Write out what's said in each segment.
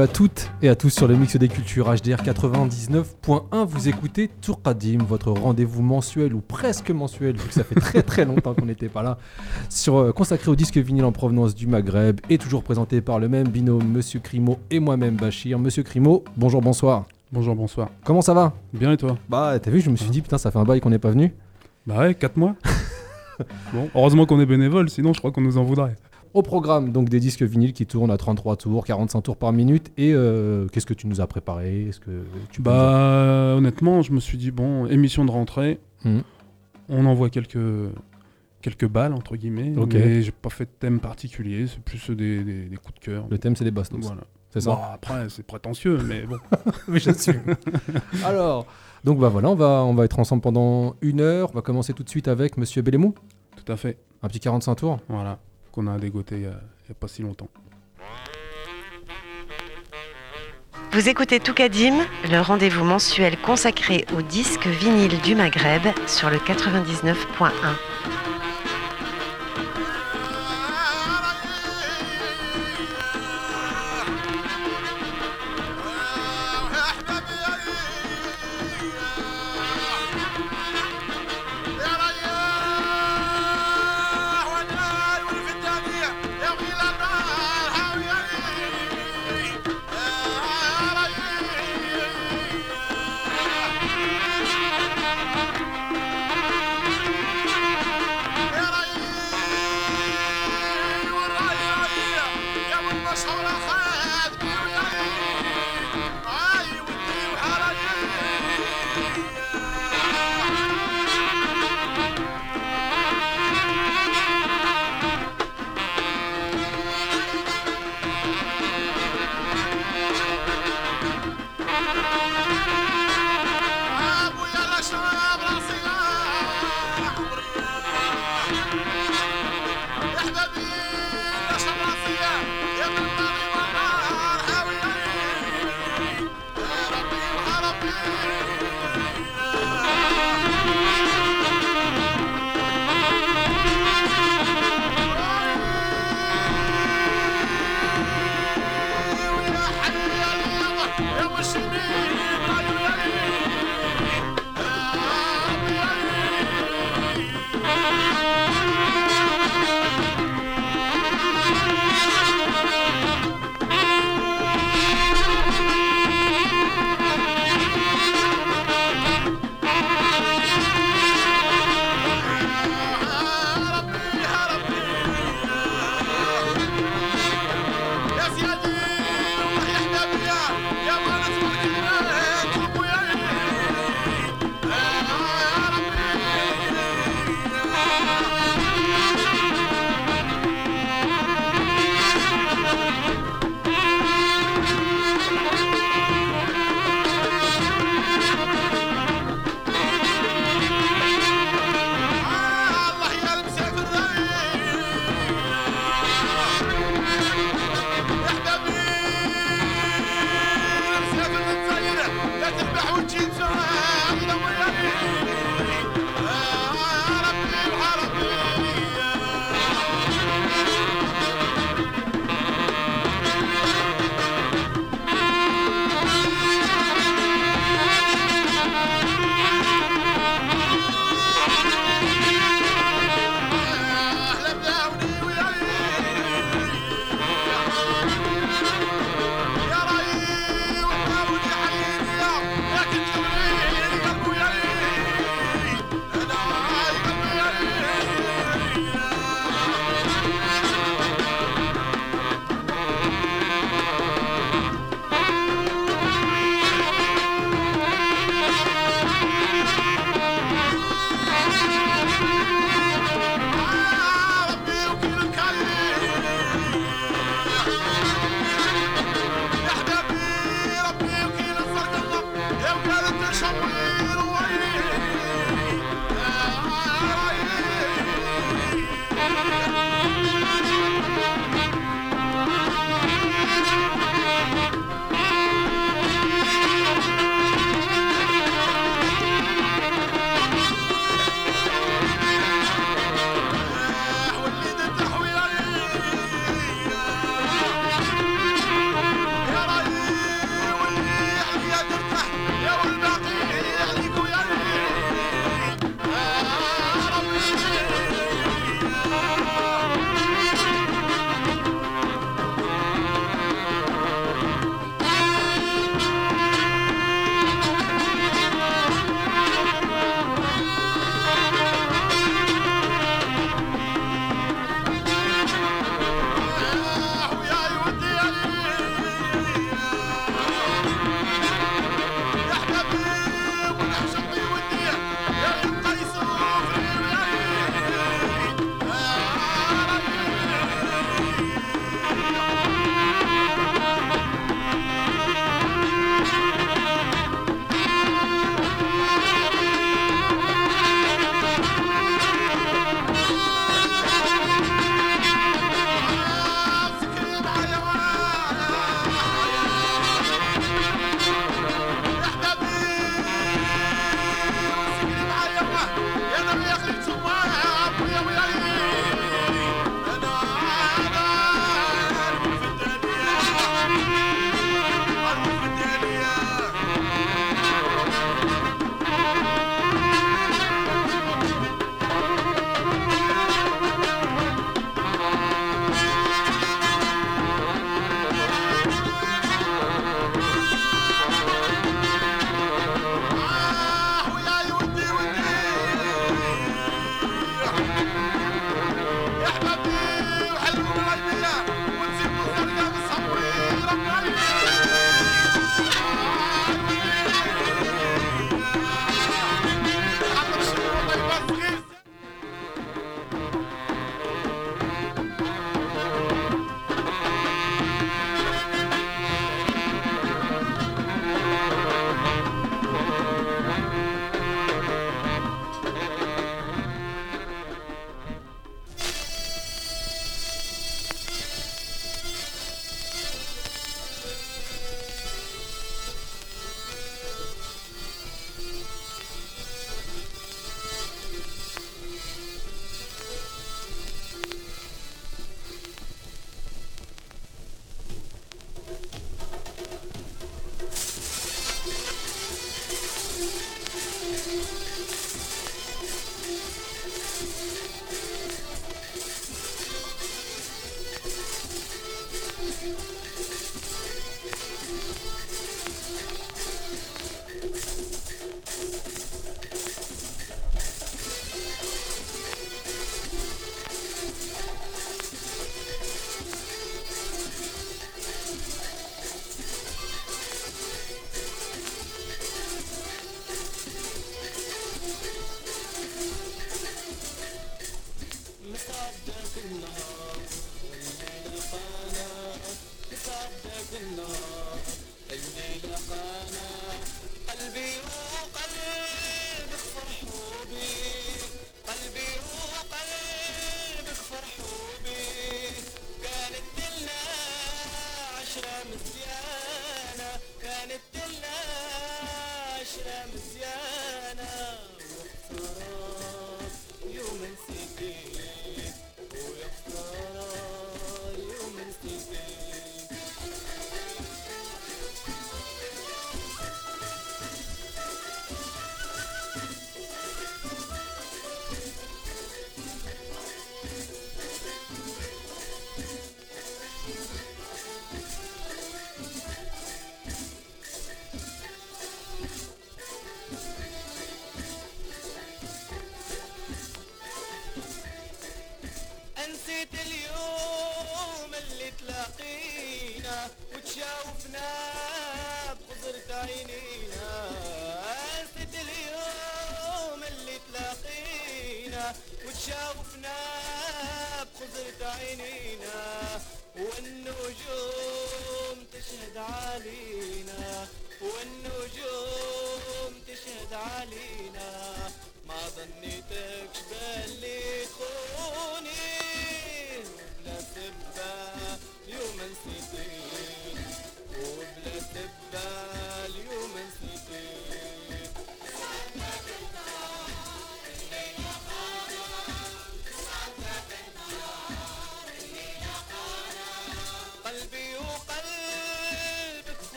Bienvenue à toutes et à tous sur le mix des cultures HDR 99.1. Vous écoutez Tourkadim, votre rendez-vous mensuel ou presque mensuel, vu que ça fait très très longtemps qu'on n'était pas là, sur, euh, consacré au disque vinyle en provenance du Maghreb et toujours présenté par le même binôme, Monsieur Crimo et moi-même Bachir. Monsieur Crimo, bonjour, bonsoir. Bonjour, bonsoir. Comment ça va? Bien et toi? Bah, t'as vu, je me suis dit, putain, ça fait un bail qu'on n'est pas venu. Bah ouais, 4 mois. bon, heureusement qu'on est bénévole, sinon je crois qu'on nous en voudrait. Au programme, donc des disques vinyles qui tournent à 33 tours, 45 tours par minute. Et euh, qu'est-ce que tu nous as préparé? Est-ce que tu peux Bah honnêtement, je me suis dit, bon, émission de rentrée, Mhm. on envoie quelques, quelques balles, entre guillemets. Ok. Mais j'ai pas fait de thème particulier, c'est plus des, des- des coups de cœur. Le thème, c'est les bastos. Voilà. C'est ça? Bon, après, c'est prétentieux, mais bon. Oui, j'assume. Alors, donc bah voilà, on va, on va être ensemble pendant une heure. On va commencer tout de suite avec Monsieur Bellemou. Tout à fait. Un petit 45 tours. Voilà. Qu'on a dégoté il y a, il y a pas si longtemps. Vous écoutez Toukadim, le rendez-vous mensuel consacré aux disques vinyles du Maghreb sur le 99.1.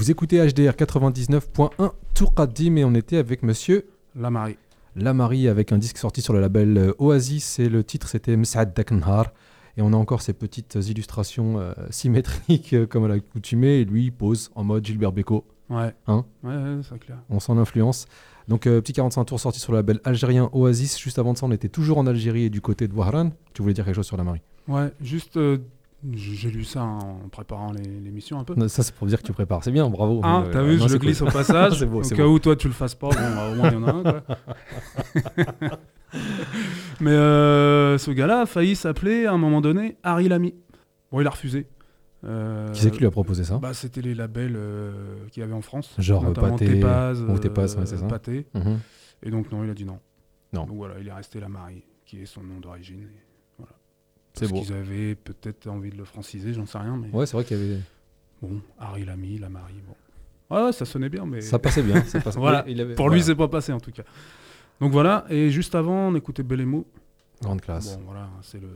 Vous écoutez HDR 99.1 Tourkadim et on était avec monsieur La Marie. Lamari avec un disque sorti sur le label euh, Oasis et le titre c'était Msaad Daknhar. Et on a encore ces petites illustrations euh, symétriques euh, comme à l'accoutumée. Et lui il pose en mode Gilbert Bécaud. Ouais. Hein Ouais, ouais, c'est clair. On s'en influence. Donc euh, petit 45 tours sorti sur le label algérien Oasis. Juste avant de ça on était toujours en Algérie et du côté de Wahran. Tu voulais dire quelque chose sur Lamari? Ouais, juste, j'ai lu ça en préparant l'émission un peu. Ça c'est pour dire que tu prépares. C'est bien, bravo. Hein, Euh, t'as vu, non, je le cool. glisse au passage. C'est beau, au cas beau. où toi tu le fasses pas, bon, bah, au moins il y en a un. Quoi. Mais euh, ce gars-là a failli s'appeler à un moment donné Harry Lamy. Bon, il a refusé. Euh, Qui c'est qui lui a proposé ça? bah, C'était les labels euh, qu'il y avait en France. Genre, Pathé, Tépaz, ou Tépaz, ouais, c'est ça. Pathé. Mhm. Et donc, non, il a dit non. Non. Donc voilà, il est resté la Marie, qui est son nom d'origine. Et. C'est beau. qu'ils avaient peut-être envie de le franciser, j'en sais rien. Mais Ouais, c'est vrai qu'il y avait. bon, Harry Lamy, la Marie, bon. Ouais, ouais, ça sonnait bien, mais Ça passait bien. ça passait- Voilà. il avait- pour voilà. lui, c'est pas passé en tout cas. Donc voilà, et juste avant, on écoutait Belemo. Grande classe. Bon, voilà, c'est le.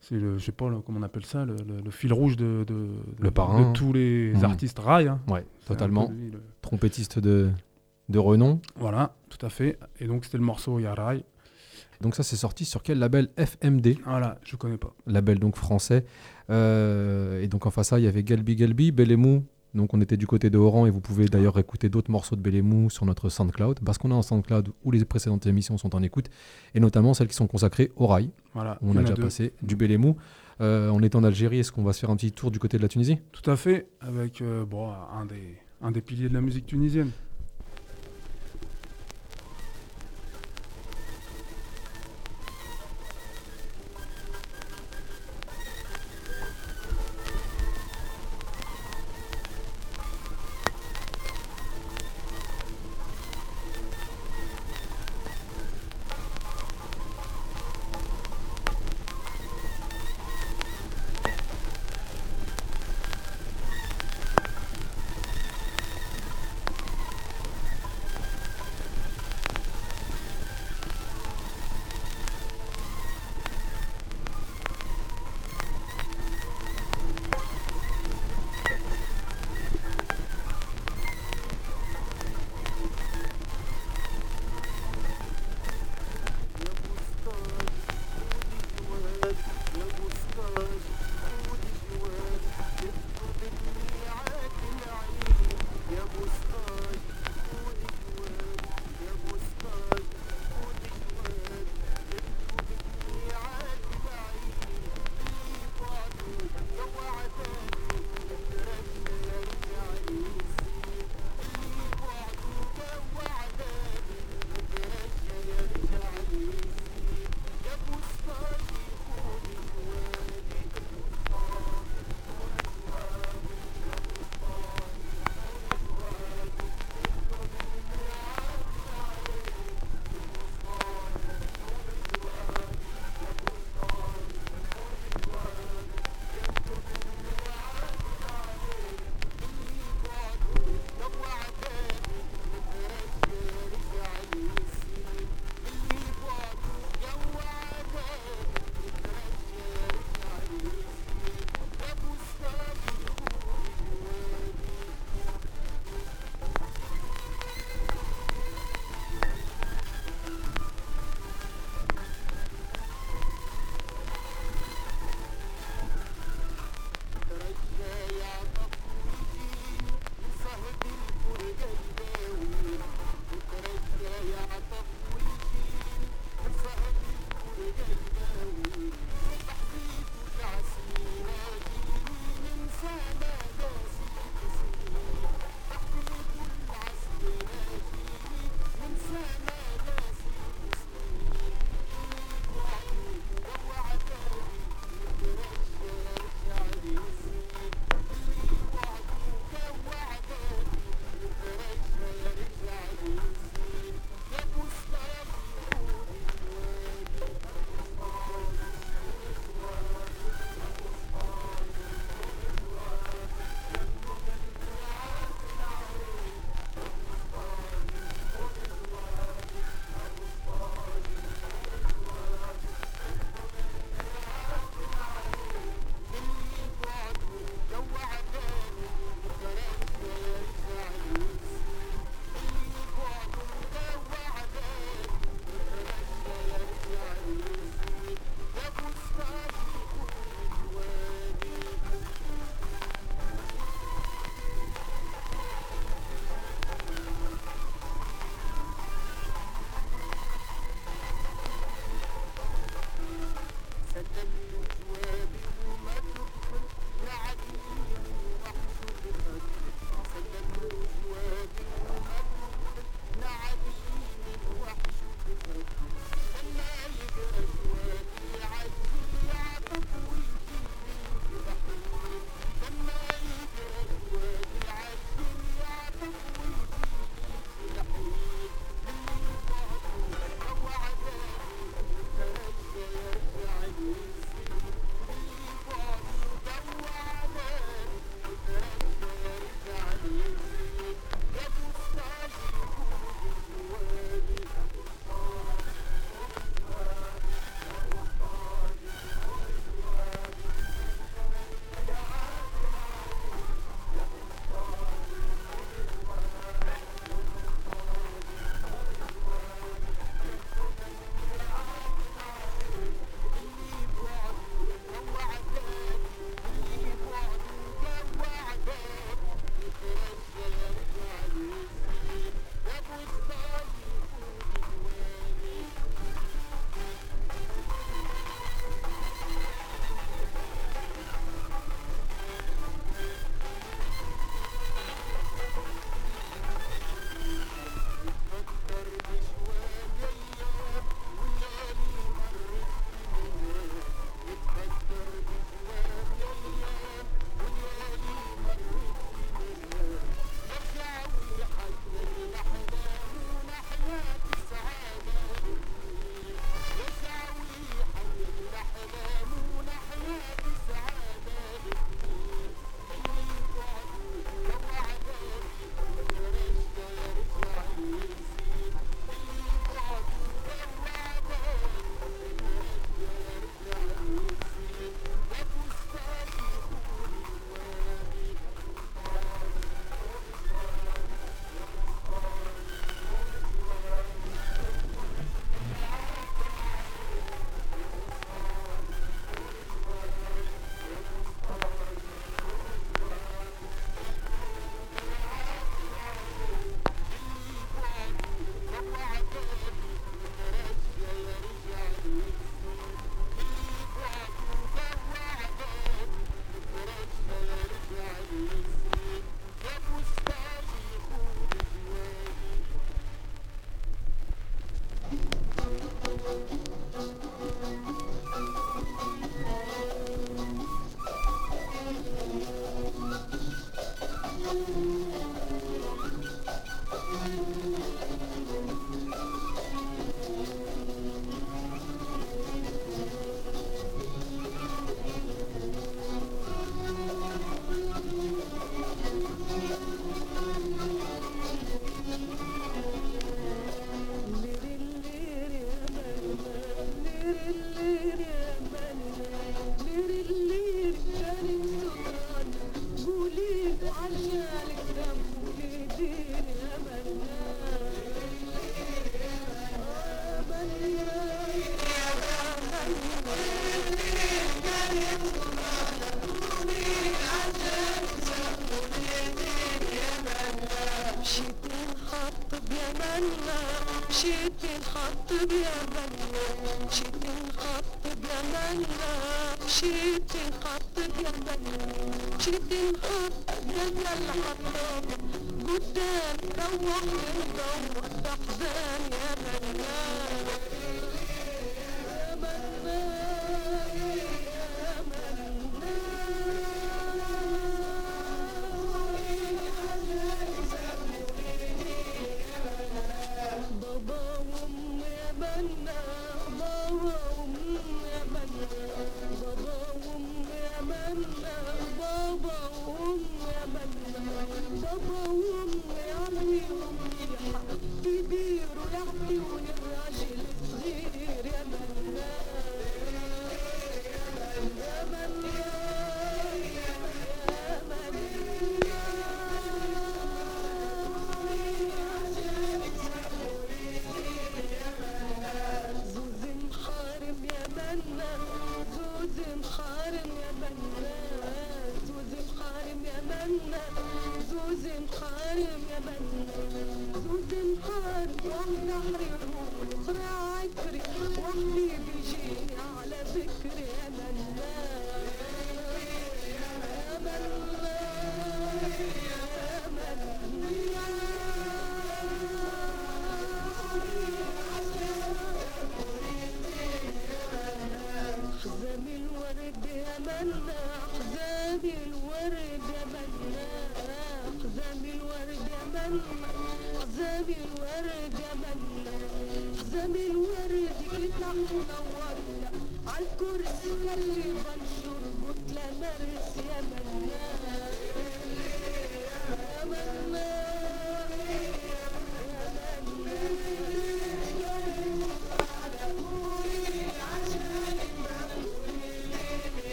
C'est le, je sais pas comment on appelle ça, le, le- le fil rouge de, de, de- Le parrain. de tous les Mhm. artistes rail. hein. Ouais, totalement. lui, Trompettiste de, de renom. Voilà, tout à fait. Et donc c'était le morceau Yarai. Donc ça c'est sorti sur quel label FMD Voilà, je connais pas. label donc français. Euh, et donc en face à ça, il y avait Galbi Galbi, Belemou. Donc on était du côté de Oran et vous pouvez d'ailleurs écouter d'autres morceaux de Belemou sur notre SoundCloud parce qu'on est en SoundCloud où les précédentes émissions sont en écoute et notamment celles qui sont consacrées au rail. Voilà. où On a déjà deux. passé du Belemou. Euh, on est en Algérie, est-ce qu'on va se faire un petit tour du côté de la Tunisie? Tout à fait, avec euh, bon, un, des, un des piliers de la musique tunisienne.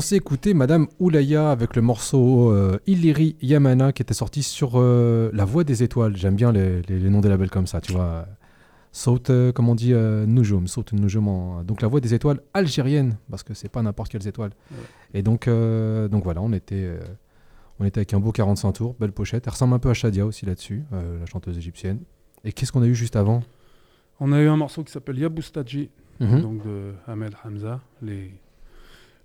On s'est écouté Madame Oulaya avec le morceau euh, Illyri Yamana qui était sorti sur euh, La Voix des Étoiles. J'aime bien les, les- les noms des labels comme ça, tu vois. Saute, euh, comme on dit, euh, Noujoum, Saute Noujoum. Donc La Voix des Étoiles algérienne, parce que c'est pas n'importe quelles étoiles. Et donc, euh, donc voilà, on était, on était avec un beau 45 tours, belle pochette. Elle ressemble un peu à Shadia aussi là-dessus, la chanteuse égyptienne. Et qu'est-ce qu'on a eu juste avant? On a eu un morceau qui s'appelle Yaboustaji, Mhm. donc de Ahmed Hamza. Les,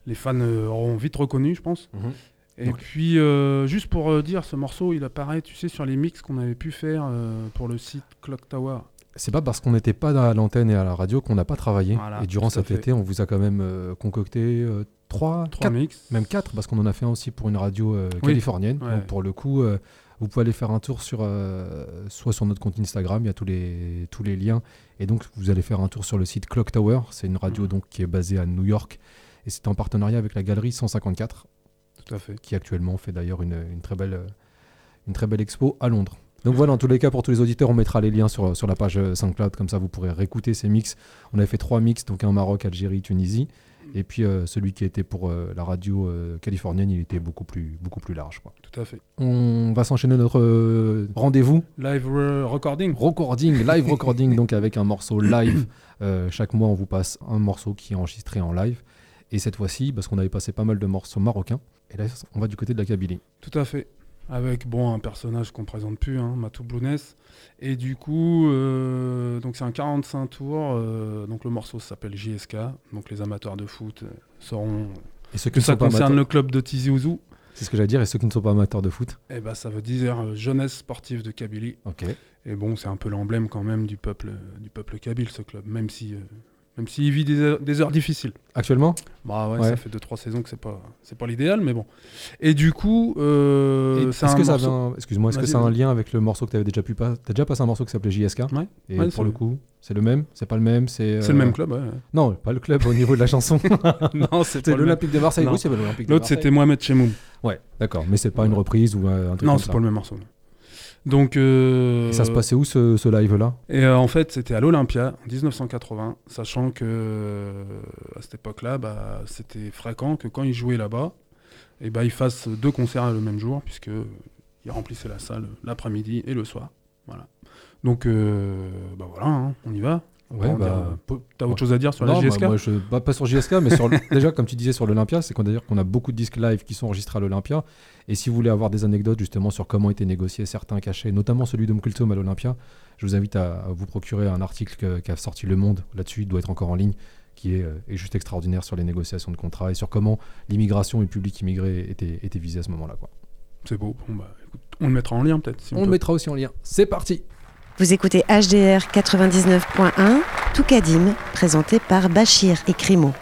les fans euh, auront vite reconnu, je pense. Mhm. Et puis, euh, juste pour euh, dire, ce morceau, il apparaît, tu sais, sur les mix qu'on avait pu faire euh, pour le site Clock Tower. C'est pas parce qu'on n'était pas à l'antenne et à la radio qu'on n'a pas travaillé. Voilà, et durant cet fait. été, on vous a quand même concocté trois, Trois quatre, mix. même quatre, parce qu'on en a fait un aussi pour une radio Oui, californienne. ouais. Donc pour le coup, Vous pouvez aller faire un tour sur soit sur notre compte Instagram, il y a tous les, tous les liens. Et donc vous allez faire un tour sur le site Clock Tower. C'est une radio Mhm. donc qui est basée à New York. Et c'est en partenariat avec la galerie 154, Tout à fait. qui actuellement fait d'ailleurs une, une très belle, une très belle expo à Londres. Donc voilà, en tous les cas, pour tous les auditeurs, on mettra les liens sur, sur la page euh, SoundCloud, comme ça vous pourrez réécouter ces mix. On avait fait trois mix, donc un Maroc, Algérie, Tunisie. Et puis euh, celui qui était pour euh, la radio euh, californienne, il était beaucoup plus, beaucoup plus large. quoi. Tout à fait. On va s'enchaîner notre rendez-vous Live re- recording. recording, live recording, donc avec un morceau live. Chaque mois, on vous passe un morceau qui est enregistré en live. Et cette fois-ci, parce qu'on avait passé pas mal de morceaux marocains, et là, on va du côté de la Kabylie. Tout à fait. Avec bon un personnage qu'on présente plus, hein, Matou Blounès. Et du coup, euh, donc c'est un 45 tours. euh, donc le morceau s'appelle JSK. Donc les amateurs de foot euh, sauront Et ceux qui que ne ça sont pas concerne le club de Tizi Ouzou. c'est ce que j'allais dire, et ceux qui ne sont pas amateurs de foot. Et ben ça veut dire euh, jeunesse sportive de Kabylie. Ok. Et bon, c'est un peu l'emblème quand même du peuple, du peuple kabyle, ce club, même si, même s'il vit des heures, des heures difficiles. Actuellement? Bah ouais, Ouais. ça fait 2-3 saisons que c'est pas, c'est pas l'idéal, mais bon. Et du coup, euh, Est-ce un que ça morceau- vient- excuse-moi, est-ce que ça a un lien avec le morceau que tu avais déjà pu pas T'as déjà passé un morceau qui s'appelait JSK Ouais. Et Ouais, pour le coup, c'est le même C'est pas le même C'est C'est euh, le même club, ouais. Non, pas le club au niveau de la chanson. non, même. l'Olympique de Marseille. Oui, c'est l'Olympique de L'autre, c'était Mohamed Chemoum. Ouais, d'accord, mais c'est pas une reprise ou un truc Non, c'est pas le même morceau. Donc, euh, Et ça se passait où ce, ce live-là? Et euh, en fait, c'était à l'Olympia en 1980, sachant que euh, à cette époque-là, bah, c'était fréquent que quand ils jouaient là-bas, et bah, ils fassent deux concerts le même jour, puisque ils remplissaient la salle l'après-midi et le soir. Voilà. Donc, euh, bah voilà, hein, on y va. Ouais, bah, T'as autre chose à dire sur Non, la bah, GSK moi, je, bah, pas sur JSK, mais sur déjà, comme tu disais sur l'Olympia, c'est qu'on qu'on a beaucoup de disques live qui sont enregistrés à l'Olympia. Et si vous voulez avoir des anecdotes justement sur comment étaient négociés certains cachets, notamment celui de Mkultum à l'Olympia, je vous invite à, à vous procurer un article qu'a sorti Le Monde là-dessus, il doit être encore en ligne, qui est, euh, est juste extraordinaire sur les négociations de contrats et sur comment l'immigration et le public immigré étaient, étaient visés à ce moment-là. C'est beau. Bon, bah, écoute, on le mettra en lien peut-être. si On, on le mettra aussi en lien. C'est parti Vous écoutez HDR 99.1, Toukadim, présenté par Bachir et Crimo.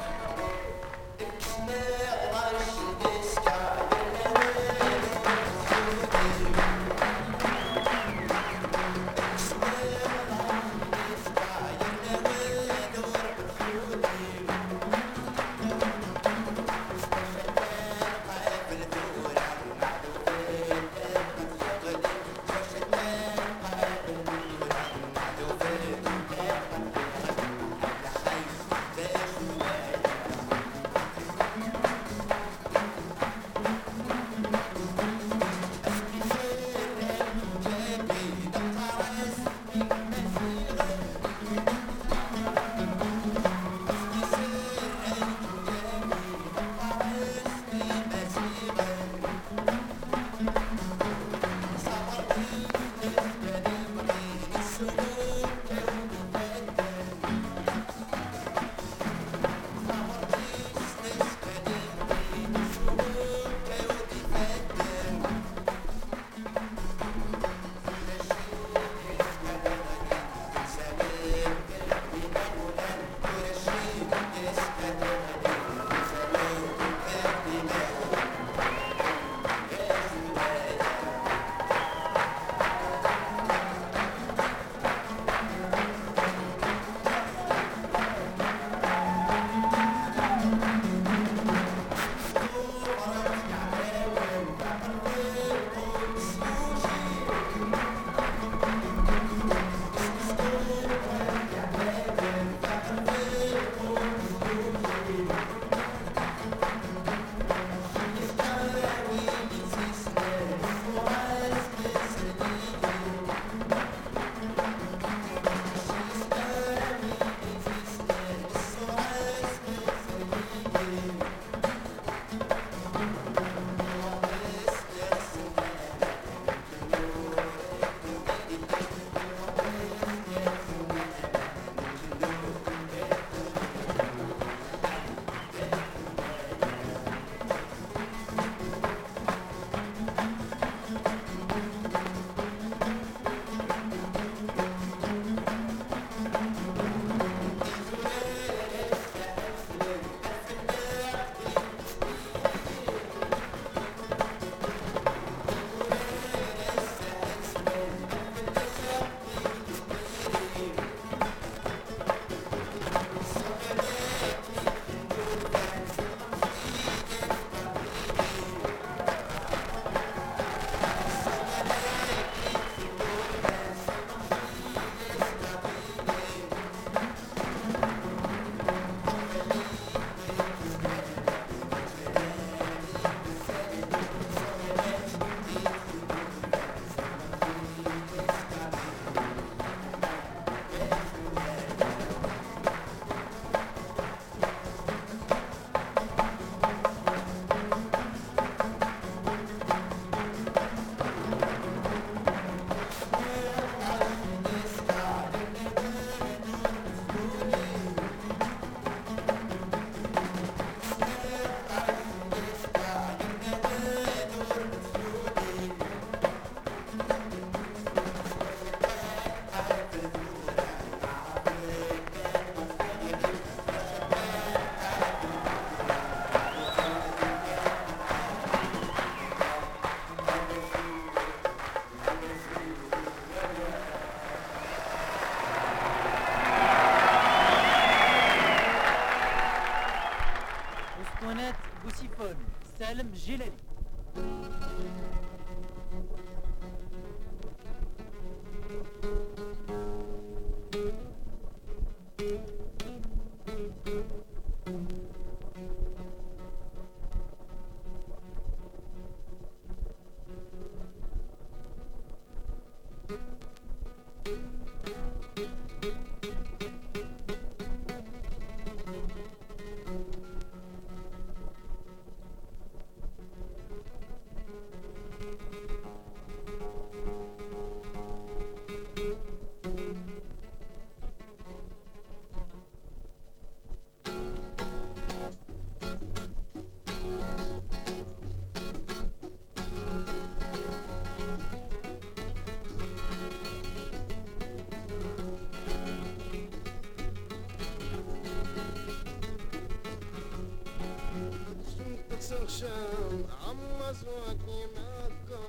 شام عم سواكي مكة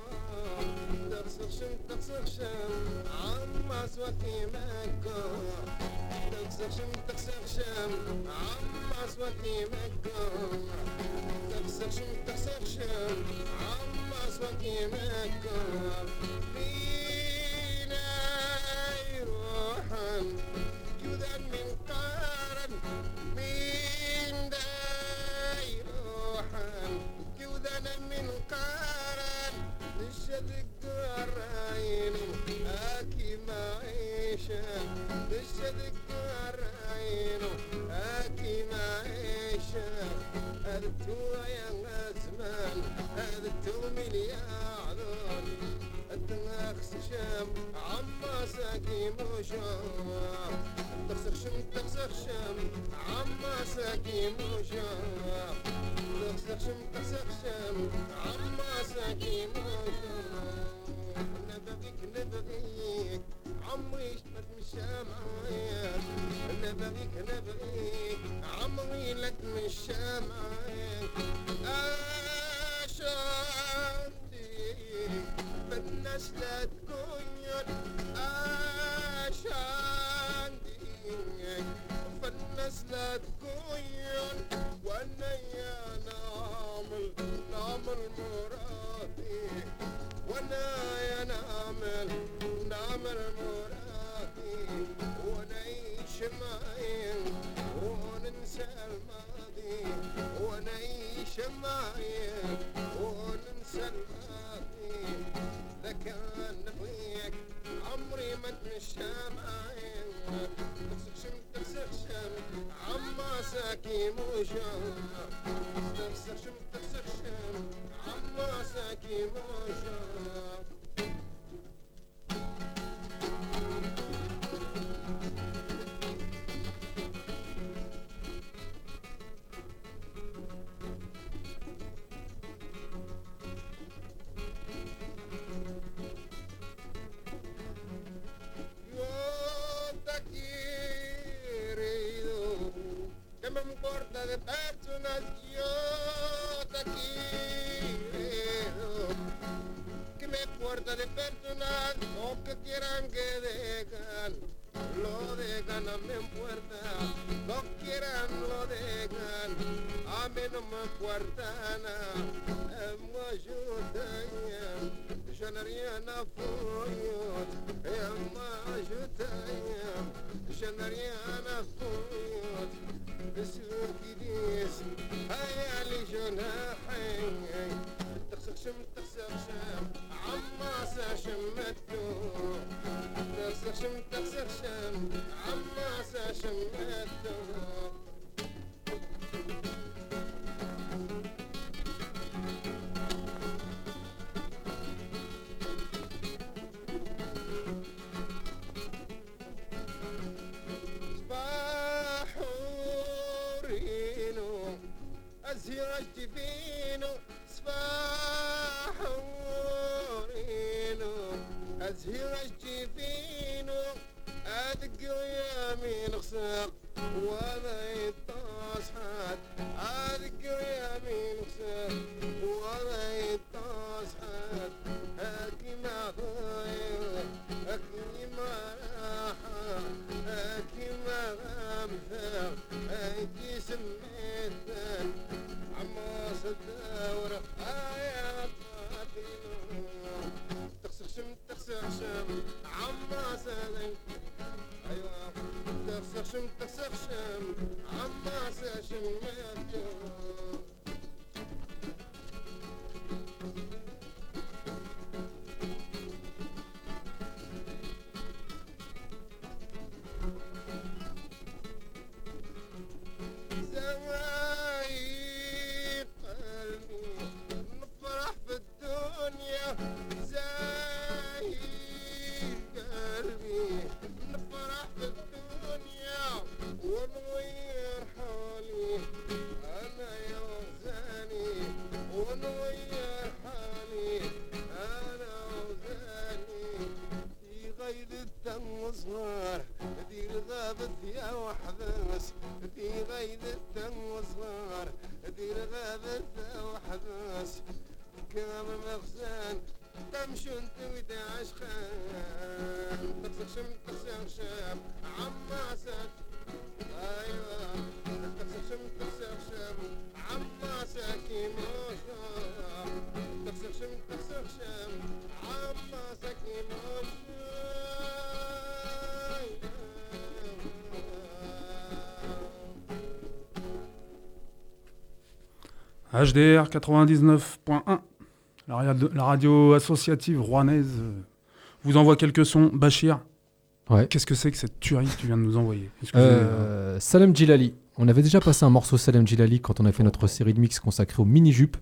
شم تخسر شام عم سواكي مكة شم تغسل شام عم سواكي مكة شم تغسل شام عم سواكي مكة Two. زيرج بينو صباح ورينو أزهرج جبينو أدق ويامين خسر وما HDR 99.1, la, radio- associative rouennaise, vous envoie quelques sons. Bachir, Ouais. qu'est-ce que c'est que cette tuerie que tu viens de nous envoyer? Euh, Salem Djilali. On avait déjà passé un morceau Salem Djilali quand on a fait notre série de mix consacrée aux mini-jupes.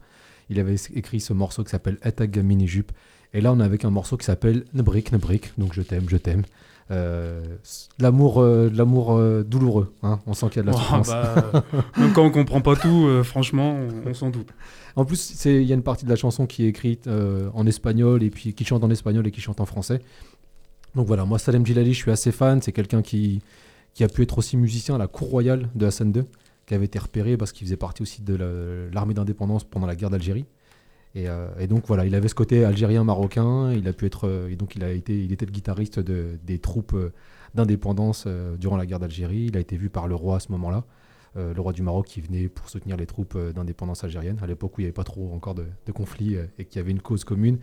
Il avait écrit ce morceau qui s'appelle Attack Mini-jupe. Et là, on est avec un morceau qui s'appelle Nebrik, Nebrik. Donc je t'aime, je t'aime. Euh, l'amour euh, l'amour euh, douloureux. hein. On sent qu'il y a de la Oh, souffrance. bah, même quand on comprend pas tout, franchement, on, on s'en doute. En plus, il y a une partie de la chanson qui est écrite en espagnol et puis qui chante en espagnol et qui chante en français. Donc voilà, moi Salem Djilali, je suis assez fan. C'est quelqu'un qui, qui a pu être aussi musicien à la cour royale de Hassan II, qui avait été repéré parce qu'il faisait partie aussi de la- l'armée d'indépendance pendant la guerre d'Algérie. Et, euh, et donc voilà, il avait ce côté algérien-marocain. Il a pu être, euh, et donc il a été, il était le guitariste de- des troupes euh, d'indépendance durant la guerre d'Algérie. Il a été vu par le roi à ce moment-là. Le roi du Maroc qui venait pour soutenir les troupes d'indépendance algérienne, à l'époque où il n'y avait pas trop encore de, de conflits et qu'il y avait une cause commune.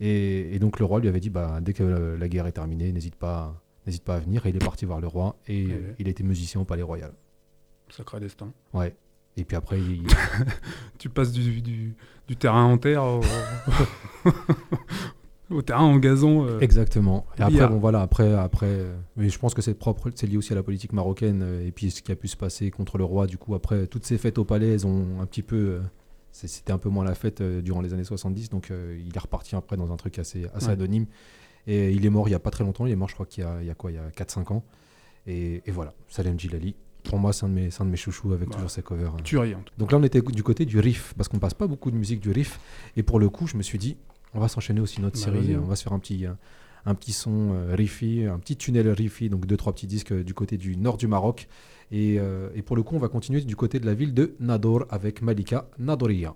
Et, et donc le roi lui avait dit, bah, dès que la guerre est terminée, n'hésite pas, n'hésite pas à venir. Et il est parti voir le roi et Ouais. il a été musicien au Palais Royal. Sacré destin. Ouais. Et puis après, il- Tu passes du, du, du terrain en terre au, au terrain en gazon. euh. Exactement. Et après, bon voilà, après, après, euh, mais je pense que c'est propre, c'est lié aussi à la politique marocaine euh, et puis ce qui a pu se passer contre le roi. Du coup, après, toutes ces fêtes au palais, elles ont un petit peu, c'était un peu moins la fête durant les années 70, donc euh, il est reparti après dans un truc assez, assez Ouais. anonyme. Et il est mort il y a pas très longtemps. Il est mort, je crois qu'il y a, il y a quoi, il y a 4-5 ans. Et, et voilà, Salem Djilali. Pour moi, c'est un de mes, c'est un de mes chouchous avec Bah, toujours ses covers. hein. Tuerie, en tout Donc là, on était du côté du riff, parce qu'on passe pas beaucoup de musique du riff. Et pour le coup, je me suis dit, on va s'enchaîner aussi notre Bah, série. vas-y, On hein. va se faire un petit, un, un petit son euh, riffy, un petit tunnel riffy, donc deux, trois petits disques euh, du côté du nord du Maroc. Et, euh, et pour le coup, on va continuer du côté de la ville de Nador avec Malika Nadoria.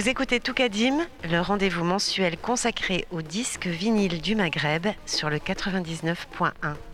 Vous écoutez Toukadim, le rendez-vous mensuel consacré au disque vinyle du Maghreb sur le 99.1.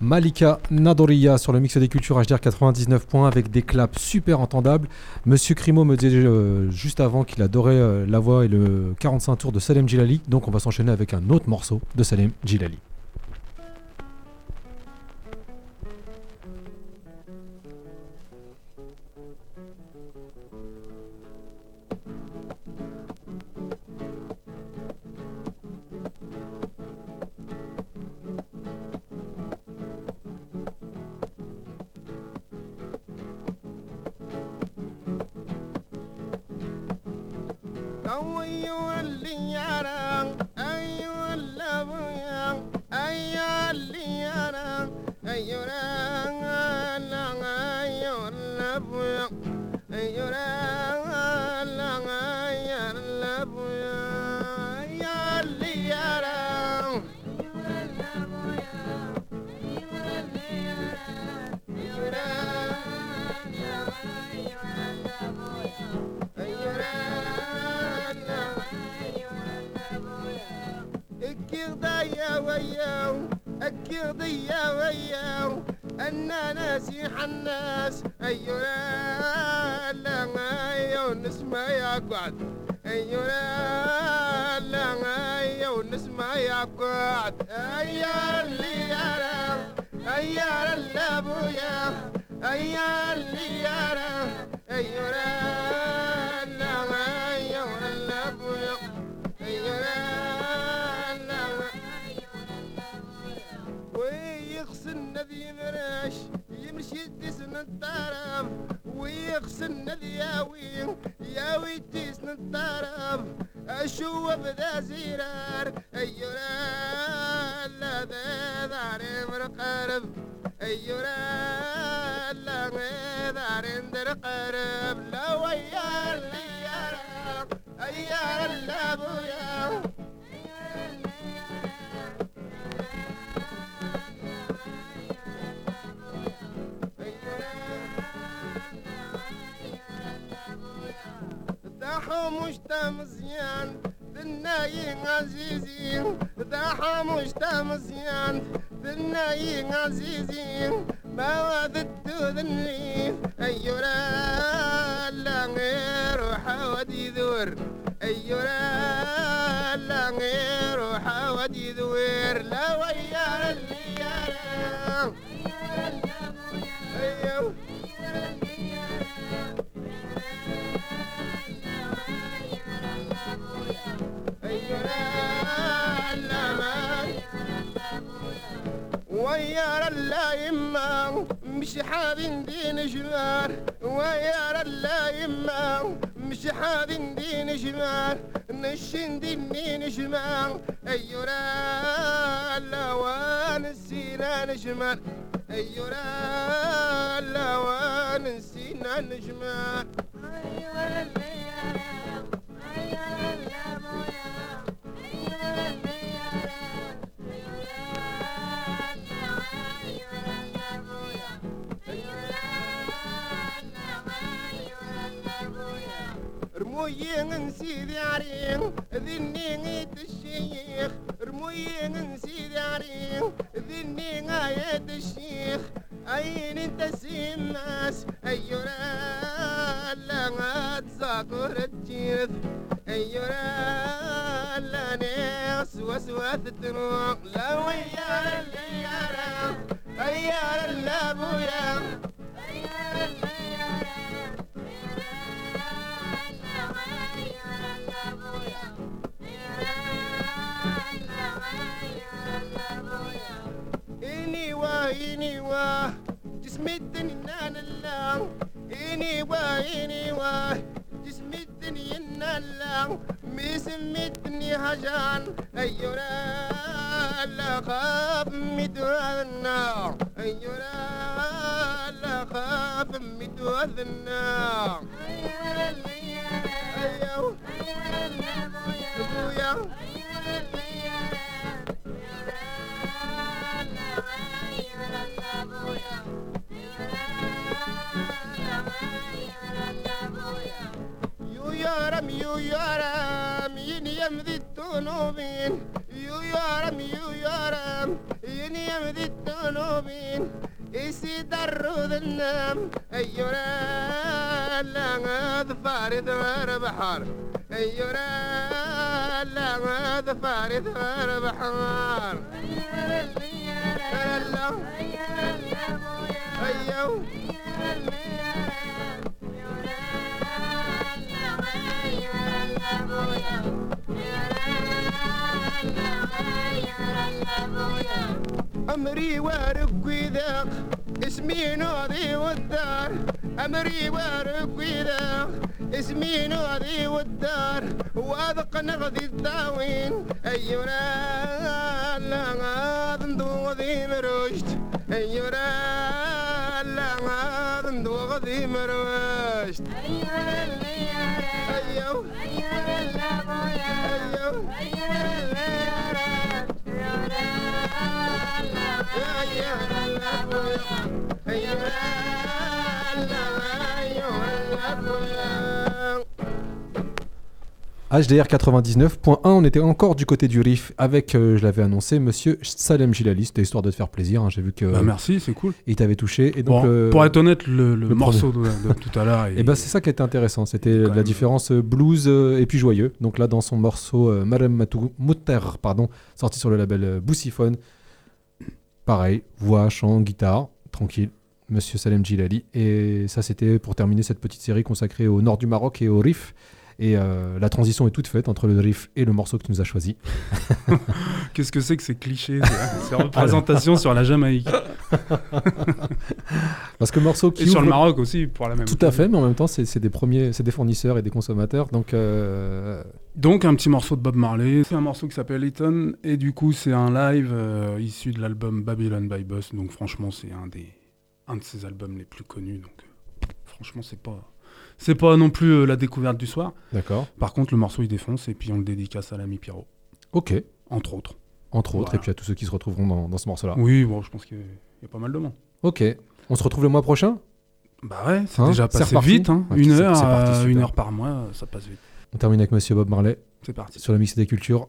Malika Nadoria sur le mix des cultures HDR 99 points avec des claps super entendables. Monsieur Crimo me disait euh, juste avant qu'il adorait euh, la voix et le 45 tours de Salem Jilali. Donc on va s'enchaîner avec un autre morceau de Salem Jilali. يا وياو أكيد يا ناسيح الناس أيوة لا أيوة نسمع يا قعد. أيوة لا أيوة نسمع يا قعد. أيا اللي يرى أيا اللابويا أيا اللي يرى أيوة ذي مرش يمشي ديسن الطرف ويغسن ذياوي ياوي ديسن الطرف أشوف ذا زرار ايرا لا ذا ذاري مرقرب ايرا لا ذاري ندرقرب لا ويا اللي يا ايا لا بويا ايار لا حموشتا مزيان دناي عزيزين. دا حموشتا مزيان دناي عزيزين. ما وعدتو ذني أيورا لا غير ودي ذور. أيورا لا غير ودي ذور. لا ويا اللي يما مش حابين دين جمال. ويا لا يما مش حابين دين جمال. نشين دين جمال؟ ايورا لا ونسينا نجمال. ايورا لا ونسينا نجمال. رموي سيدي عرين ذني الشيخ رموي سيدي عرين ذني عيد الشيخ أين انت سي الناس أيورا لا تذكر الجيث أيورا لا ناس وسوات الدروع لا ويا اللي يرى أيار اللي أبويا أيار اللي وإني واه جسم الدنيا نلا إني وإني واه جسم الدنيا نلا باسم الدنيا هجان أيونا لا خاف مدوى النار أيونا لا خاف مدوى النار أيوة أيوة أيوة أيوة أيوة أيوة يارم يو يارم ين يمذي الذنوبين يو يارم يو يارم ينيم ذي التنوبين يسيد الرود النام أيورا لا ظفار ثمار بحر أيورا لا ظفار ثمار بحر هلا أيو أمري وارق وذاق اسمي نوضي والدار. أمري وارق وذاق اسمي نوضي والدار. واذق نغذي الداوين. أيونا لا غاض ندوغذي مروشت أيونا لا غاض ندوغذي مروشت أيو. أيو HDR 99.1, on était encore du côté du riff avec, euh, je l'avais annoncé, monsieur Salem Gilali. C'était histoire de te faire plaisir. hein, J'ai vu que Bah, merci, c'est cool. il t'avait touché. Et donc, Bon, le- Pour être honnête, le, le le morceau de, de tout à l'heure. Et ben c'est ça qui était intéressant, c'était la même. différence euh, blues euh, et puis joyeux. Donc là dans son morceau euh, Madame Matou Mutter, pardon, sorti sur le label euh, Boussiphone, pareil, voix, chant, guitare, tranquille, Monsieur Salem Gilali. Et ça c'était pour terminer cette petite série consacrée au nord du Maroc et au riff. Et euh, la transition est toute faite entre le riff et le morceau que tu nous as choisi. Qu'est-ce que c'est que ces clichés, ces- représentations sur la Jamaïque? Parce que le morceau qui Et sur le Maroc aussi, pour la même Tout à fait, mais en même temps c'est des premiers, c'est des fournisseurs et des consommateurs. Donc euh, Donc un petit morceau de Bob Marley. C'est un morceau qui s'appelle Eton et du coup c'est un live euh, issu de l'album Babylon by Bus. Donc franchement c'est un des un de ses albums les plus connus. Donc franchement c'est pas c'est pas non plus euh, la découverte du soir. d'accord, Par contre le morceau il défonce et puis on le dédicace à l'ami Pierrot ok, entre autres. entre autres, Voilà. et puis à tous ceux qui se retrouveront dans, dans ce morceau-là. Oui bon je pense qu'il y a- il y a pas mal de monde. Ok. On se retrouve le mois prochain? Bah ouais c'est Hein? déjà passé vite. hein. Ok, une heure parti, une heure par mois ça passe vite. On termine avec Monsieur Bob Marley C'est parti. sur le mix des cultures.